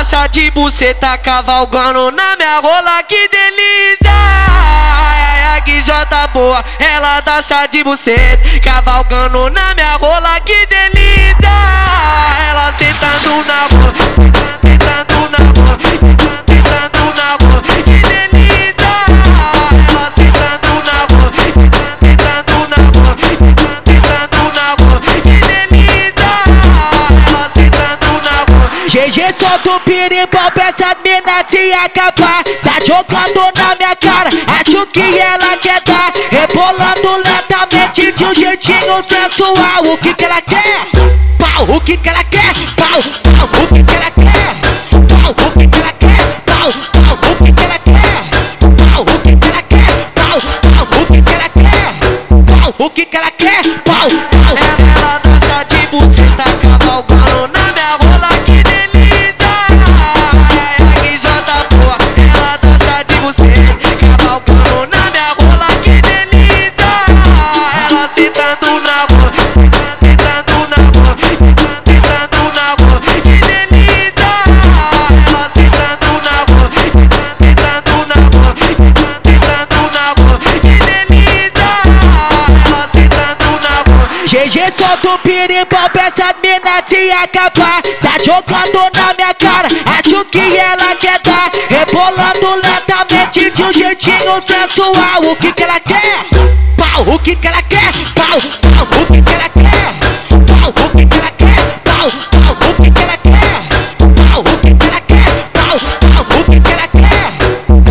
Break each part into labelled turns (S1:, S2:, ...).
S1: dança de buceta cavalgando na minha rola, que delícia! Ai, ai, que jota boa, ela dança de buceta cavalgando na minha rola, que delícia! Ela sentando na rola,
S2: GG solta o pirimbau pra essa mina se acabar Tá jogando na minha cara, acho que ela quer dar Rebolando lentamente de um jeitinho sensual O que que ela quer? Pau, o que que ela quer? Pau, pau,
S1: Na na na na na na na.
S2: GG solta o pirimbau pra essa mina se acabar Tá jogando na minha cara, acho que ela quer dar Rebolando lentamente de um jeitinho sensual O que que ela quer? O que que ela quer? Pau, pau, o que que ela quer? Pau, o que que ela quer? Pau, pau, o que que ela quer? Pau, o que que ela quer? Pau, pau, o que que ela quer?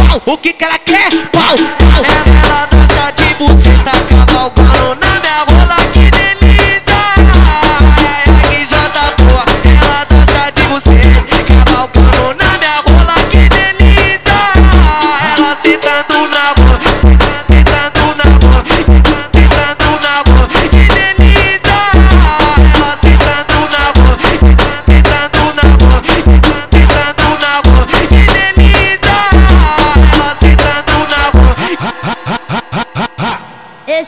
S2: Pau, o que que ela quer? Pau, pau
S1: Ela dança de buceta cavalgando na minha rola, que delícia! Ai, ai, que jota boa, ela dança de buceta cavalgando na minha rola, que delícia! Ela sentando na rola,